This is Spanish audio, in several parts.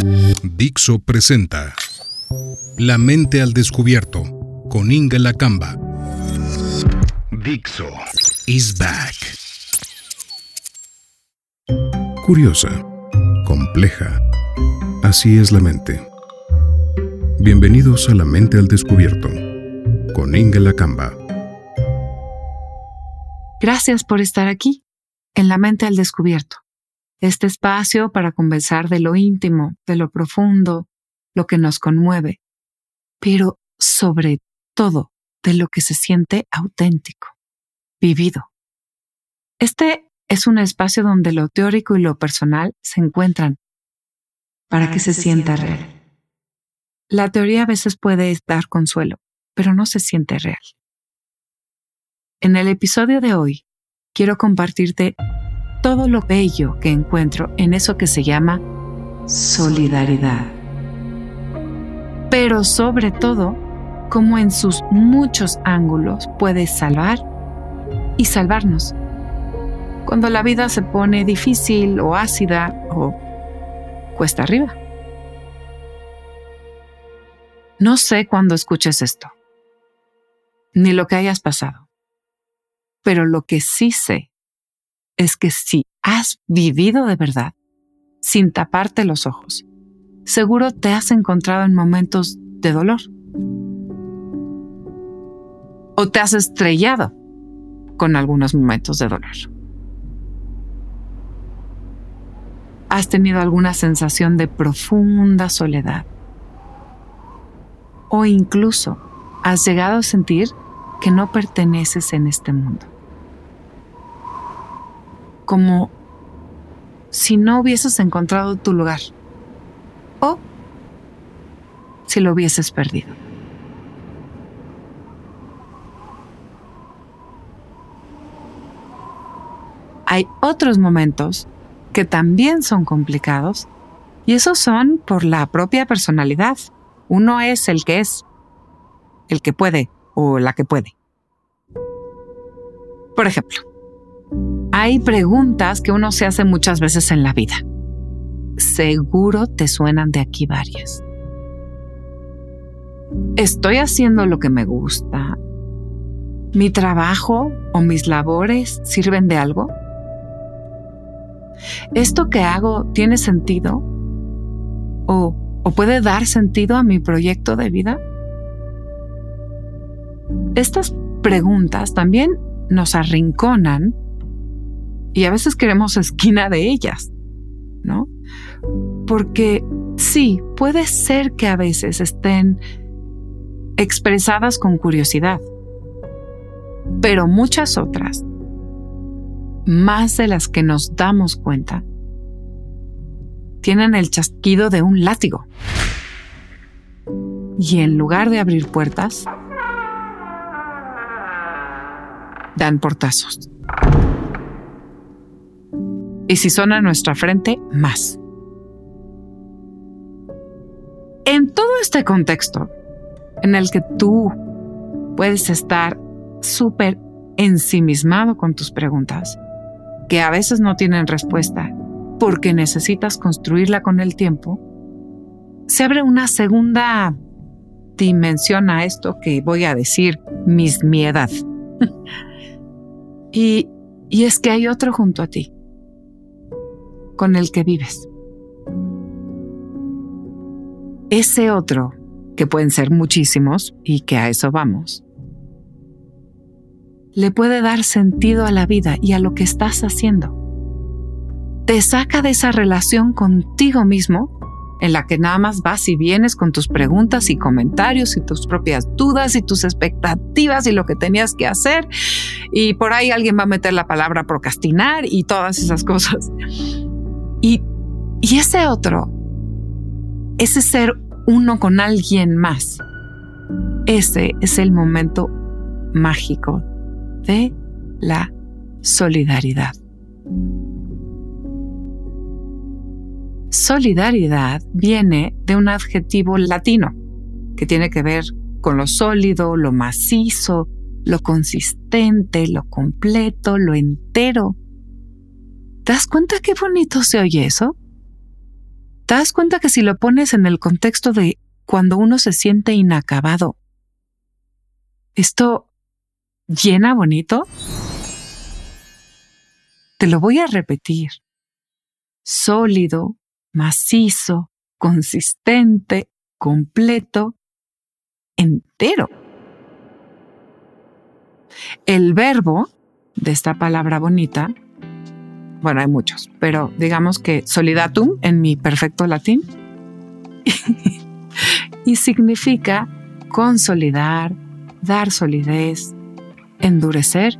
Dixo presenta La mente al descubierto con Inga Lacamba. Dixo is back. Curiosa, compleja. Así es la mente. Bienvenidos a La mente al descubierto con Inga Lacamba. Gracias por estar aquí, en La mente al descubierto este espacio para conversar de lo íntimo, de lo profundo, lo que nos conmueve, pero sobre todo de lo que se siente auténtico, vivido. Este es un espacio donde lo teórico y lo personal se encuentran para que se sienta real. La teoría a veces puede dar consuelo, pero no se siente real. En el episodio de hoy, quiero compartirte todo lo bello que encuentro en eso que se llama solidaridad. Pero sobre todo, cómo en sus muchos ángulos puede salvar y salvarnos. Cuando la vida se pone difícil o ácida o cuesta arriba. No sé cuándo escuches esto, ni lo que hayas pasado, pero lo que sí sé es que si has vivido de verdad, sin taparte los ojos, seguro te has encontrado en momentos de dolor. O te has estrellado con algunos momentos de dolor. Has tenido alguna sensación de profunda soledad. O incluso has llegado a sentir que no perteneces en este mundo como si no hubieses encontrado tu lugar o si lo hubieses perdido. Hay otros momentos que también son complicados y esos son por la propia personalidad. Uno es el que es, el que puede o la que puede. Por ejemplo, hay preguntas que uno se hace muchas veces en la vida. Seguro te suenan de aquí varias. ¿Estoy haciendo lo que me gusta? ¿Mi trabajo o mis labores sirven de algo? ¿Esto que hago tiene sentido? ¿O, puede dar sentido a mi proyecto de vida? Estas preguntas también nos arrinconan y a veces queremos esquina de ellas, ¿no? Porque sí, puede ser que a veces estén expresadas con curiosidad, pero muchas otras, más de las que nos damos cuenta, tienen el chasquido de un látigo. Y en lugar de abrir puertas, dan portazos y si son a nuestra frente, más. En todo este contexto, en el que tú puedes estar súper ensimismado con tus preguntas, que a veces no tienen respuesta, porque necesitas construirla con el tiempo, se abre una segunda dimensión a esto que voy a decir mismiedad. y, y es que hay otro junto a ti con el que vives. Ese otro, que pueden ser muchísimos y que a eso vamos, le puede dar sentido a la vida y a lo que estás haciendo. Te saca de esa relación contigo mismo en la que nada más vas y vienes con tus preguntas y comentarios y tus propias dudas y tus expectativas y lo que tenías que hacer. Y por ahí alguien va a meter la palabra procrastinar y todas esas cosas. Y, ese otro, ese ser uno con alguien más, ese es el momento mágico de la solidaridad. Solidaridad viene de un adjetivo latino que tiene que ver con lo sólido, lo macizo, lo consistente, lo completo, lo entero, ¿Te das cuenta qué bonito se oye eso? ¿Te das cuenta que si lo pones en el contexto de cuando uno se siente inacabado, esto llena bonito? Te lo voy a repetir. Sólido, macizo, consistente, completo, entero. El verbo de esta palabra bonita, bueno, hay muchos, pero digamos que solidatum en mi perfecto latín, y significa consolidar, dar solidez, endurecer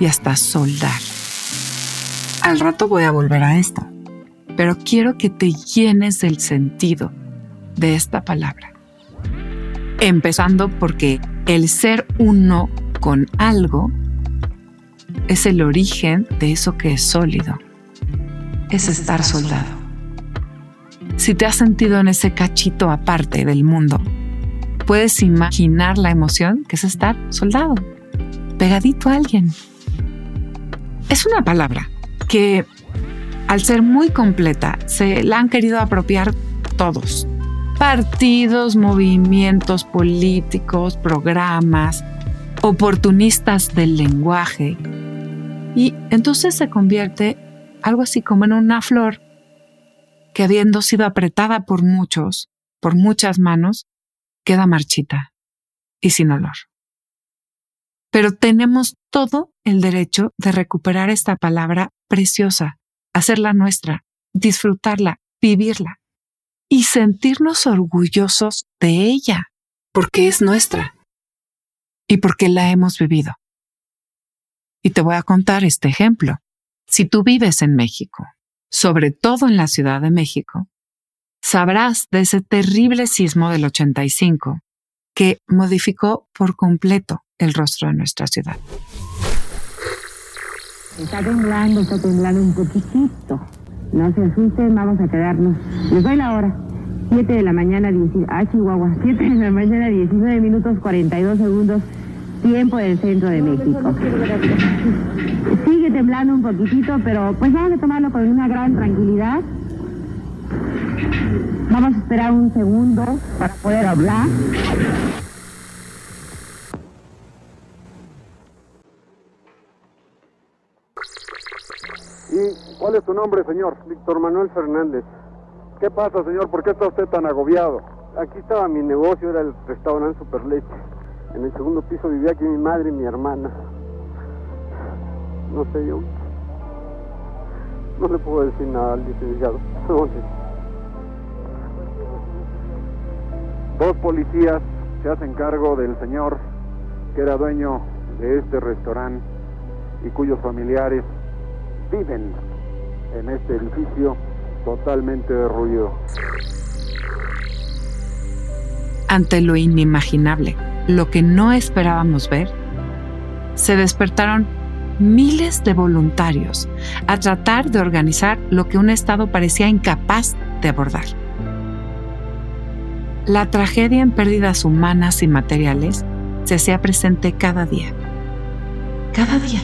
y hasta soldar. Al rato voy a volver a esto, pero quiero que te llenes del sentido de esta palabra. Empezando porque el ser uno con algo es el origen de eso que es sólido. Es estar soldado. Si te has sentido en ese cachito aparte del mundo, puedes imaginar la emoción que es estar soldado, pegadito a alguien. Es una palabra que, al ser muy completa, se la han querido apropiar todos. Partidos, movimientos políticos, programas, oportunistas del lenguaje. Y entonces se convierte algo así como en una flor que habiendo sido apretada por muchos, por muchas manos, queda marchita y sin olor. Pero tenemos todo el derecho de recuperar esta palabra preciosa, hacerla nuestra, disfrutarla, vivirla y sentirnos orgullosos de ella, porque es nuestra y porque la hemos vivido. Y te voy a contar este ejemplo. Si tú vives en México, sobre todo en la Ciudad de México, sabrás de ese terrible sismo del 85 que modificó por completo el rostro de nuestra ciudad. Está temblando, está temblando un poquitito. No se asusten, vamos a quedarnos. Les doy la hora. 7 de la mañana, 10, ah, Chihuahua, 7 de la mañana, 19 minutos 42 segundos, tiempo del centro de México. Sigue temblando un poquitito, pero pues vamos a tomarlo con una gran tranquilidad. Vamos a esperar un segundo para poder hablar. ¿Y cuál es su nombre, señor? Víctor Manuel Fernández. ¿Qué pasa, señor? ¿Por qué está usted tan agobiado? Aquí estaba mi negocio, era el restaurante Superleche. En el segundo piso vivía aquí mi madre y mi hermana. No sé, yo... No le puedo decir nada al licenciado. Dos policías se hacen cargo del señor que era dueño de este restaurante y cuyos familiares viven en este edificio totalmente derruido. Ante lo inimaginable, lo que no esperábamos ver, se despertaron miles de voluntarios a tratar de organizar lo que un Estado parecía incapaz de abordar. La tragedia en pérdidas humanas y materiales se hacía presente cada día. Cada día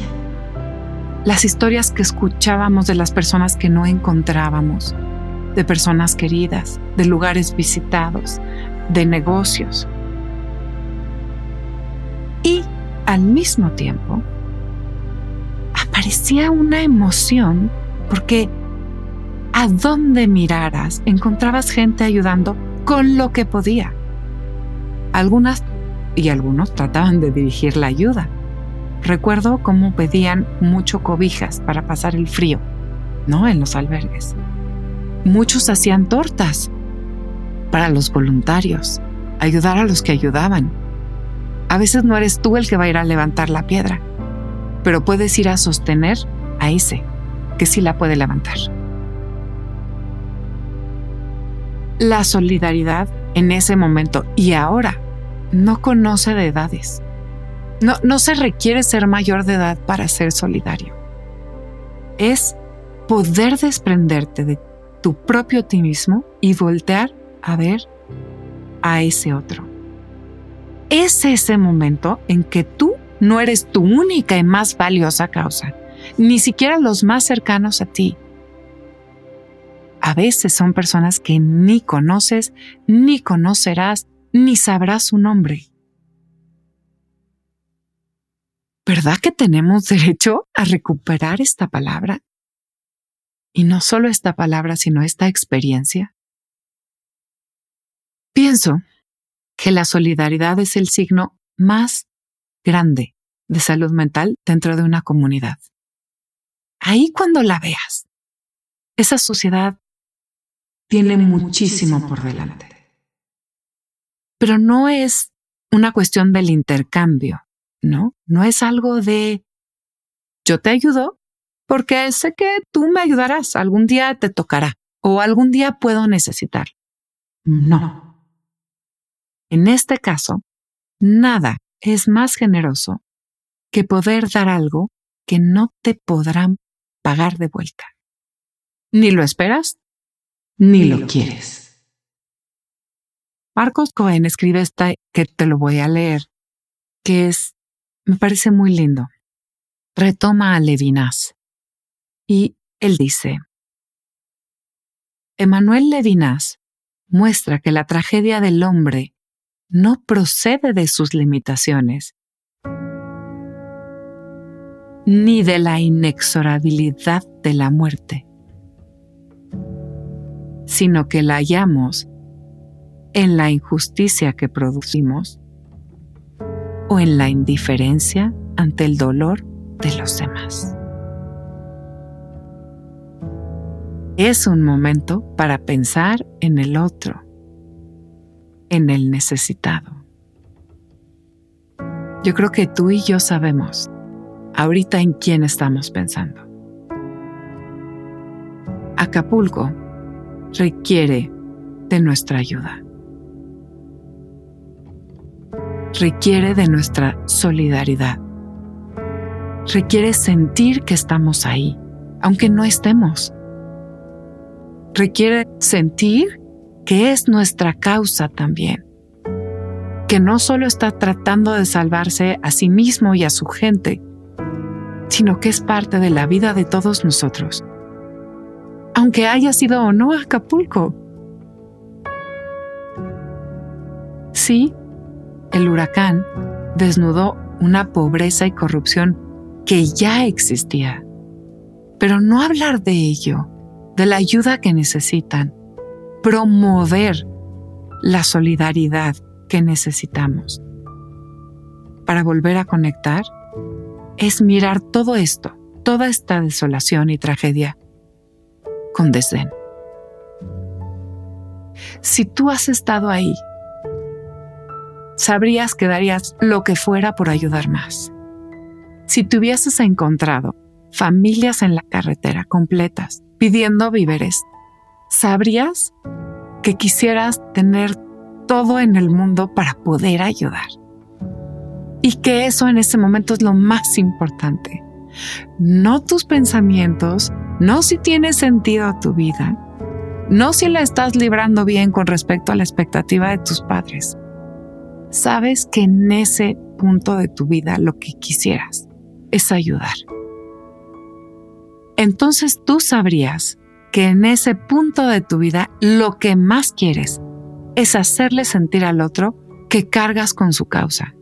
las historias que escuchábamos de las personas que no encontrábamos, de personas queridas, de lugares visitados, de negocios. Al mismo tiempo, aparecía una emoción porque a donde miraras encontrabas gente ayudando con lo que podía. Algunas y algunos trataban de dirigir la ayuda Recuerdo cómo pedían mucho cobijas para pasar el frío, ¿no? En los albergues. Muchos hacían tortas para los voluntarios, ayudar a los que ayudaban. A veces no eres tú el que va a ir a levantar la piedra, pero puedes ir a sostener a ese que sí la puede levantar. La solidaridad en ese momento y ahora no conoce de edades. No, se requiere ser mayor de edad para ser solidario. Es poder desprenderte de tu propio optimismo y voltear a ver a ese otro. Es ese momento en que tú no eres tu única y más valiosa causa, ni siquiera los más cercanos a ti. a veces son personas que ni conoces, ni conocerás, ni sabrás su nombre. ¿Verdad que tenemos derecho a recuperar esta palabra? Y no solo esta palabra, sino esta experiencia. Pienso que la solidaridad es el signo más grande de salud mental dentro de una comunidad. Ahí cuando la veas, esa sociedad tiene muchísimo por delante. Pero no es una cuestión del intercambio, ¿no? No es algo de yo te ayudo porque sé que tú me ayudarás, algún día te tocará o algún día puedo necesitar. No. En este caso, nada es más generoso que poder dar algo que no te podrán pagar de vuelta. Ni lo esperas, ni lo quieres. Marcos Cohen escribe esta que te lo voy a leer, que es, me parece muy lindo. Retoma a Levinas. Y él dice, Emanuel Levinas muestra que la tragedia del hombre no procede de sus limitaciones, ni de la inexorabilidad de la muerte, sino que la hallamos en la injusticia que producimos o en la indiferencia ante el dolor de los demás. Es un momento para pensar en el otro, en el necesitado. Yo creo que tú y yo sabemos ahorita en quién estamos pensando. Acapulco requiere de nuestra ayuda. Requiere de nuestra solidaridad. Requiere sentir que estamos ahí, aunque no estemos. Requiere sentir que es nuestra causa también. Que no solo está tratando de salvarse a sí mismo y a su gente, sino que es parte de la vida de todos nosotros, aunque haya sido o no Acapulco. Sí, el huracán desnudó una pobreza y corrupción que ya existía, pero no hablar de ello, de la ayuda que necesitan, promover la solidaridad que necesitamos para volver a conectar es mirar todo esto, toda esta desolación y tragedia, con desdén. Si tú has estado ahí, sabrías que darías lo que fuera por ayudar más. Si te hubieses encontrado familias en la carretera completas pidiendo víveres, sabrías que quisieras tener todo en el mundo para poder ayudar y que eso en ese momento es lo más importante. No tus pensamientos, no si tiene sentido tu vida, no si la estás librando bien con respecto a la expectativa de tus padres. Sabes que en ese punto de tu vida lo que quisieras es ayudar. Entonces tú sabrías que en ese punto de tu vida lo que más quieres es hacerle sentir al otro que cargas con su causa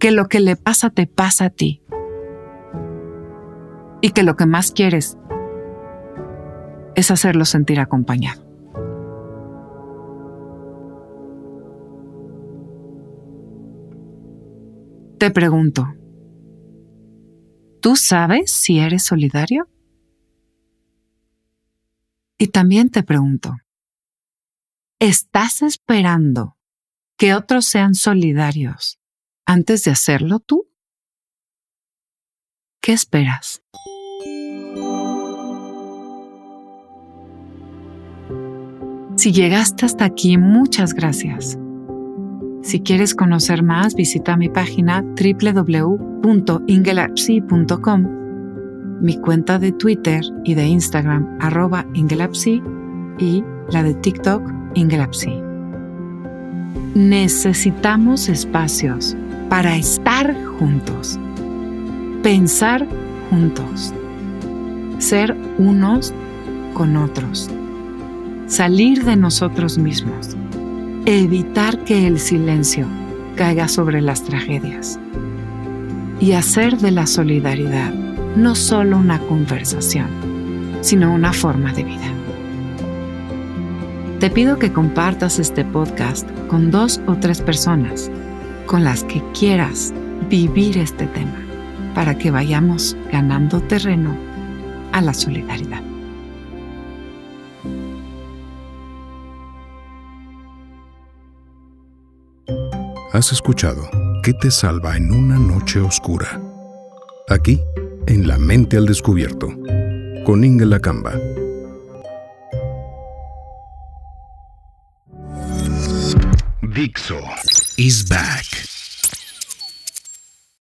que lo que le pasa te pasa a ti y que lo que más quieres es hacerlo sentir acompañado. Te pregunto, ¿tú sabes si eres solidario? Y también te pregunto, ¿estás esperando que otros sean solidarios antes de hacerlo tú? ¿Qué esperas? Si llegaste hasta aquí, muchas gracias. Si quieres conocer más, visita mi página www.ingelapsi.com, mi cuenta de Twitter y de Instagram arroba ingelapsi y la de TikTok ingelapsi. Necesitamos espacios para estar juntos, pensar juntos, ser unos con otros, salir de nosotros mismos, evitar que el silencio caiga sobre las tragedias y hacer de la solidaridad no solo una conversación, sino una forma de vida. Te pido que compartas este podcast con dos o tres personas con las que quieras vivir este tema para que vayamos ganando terreno a la solidaridad. Has escuchado ¿Qué te salva en una noche oscura? Aquí, en La Mente al Descubierto, con Inga Lacamba. Dixo is back.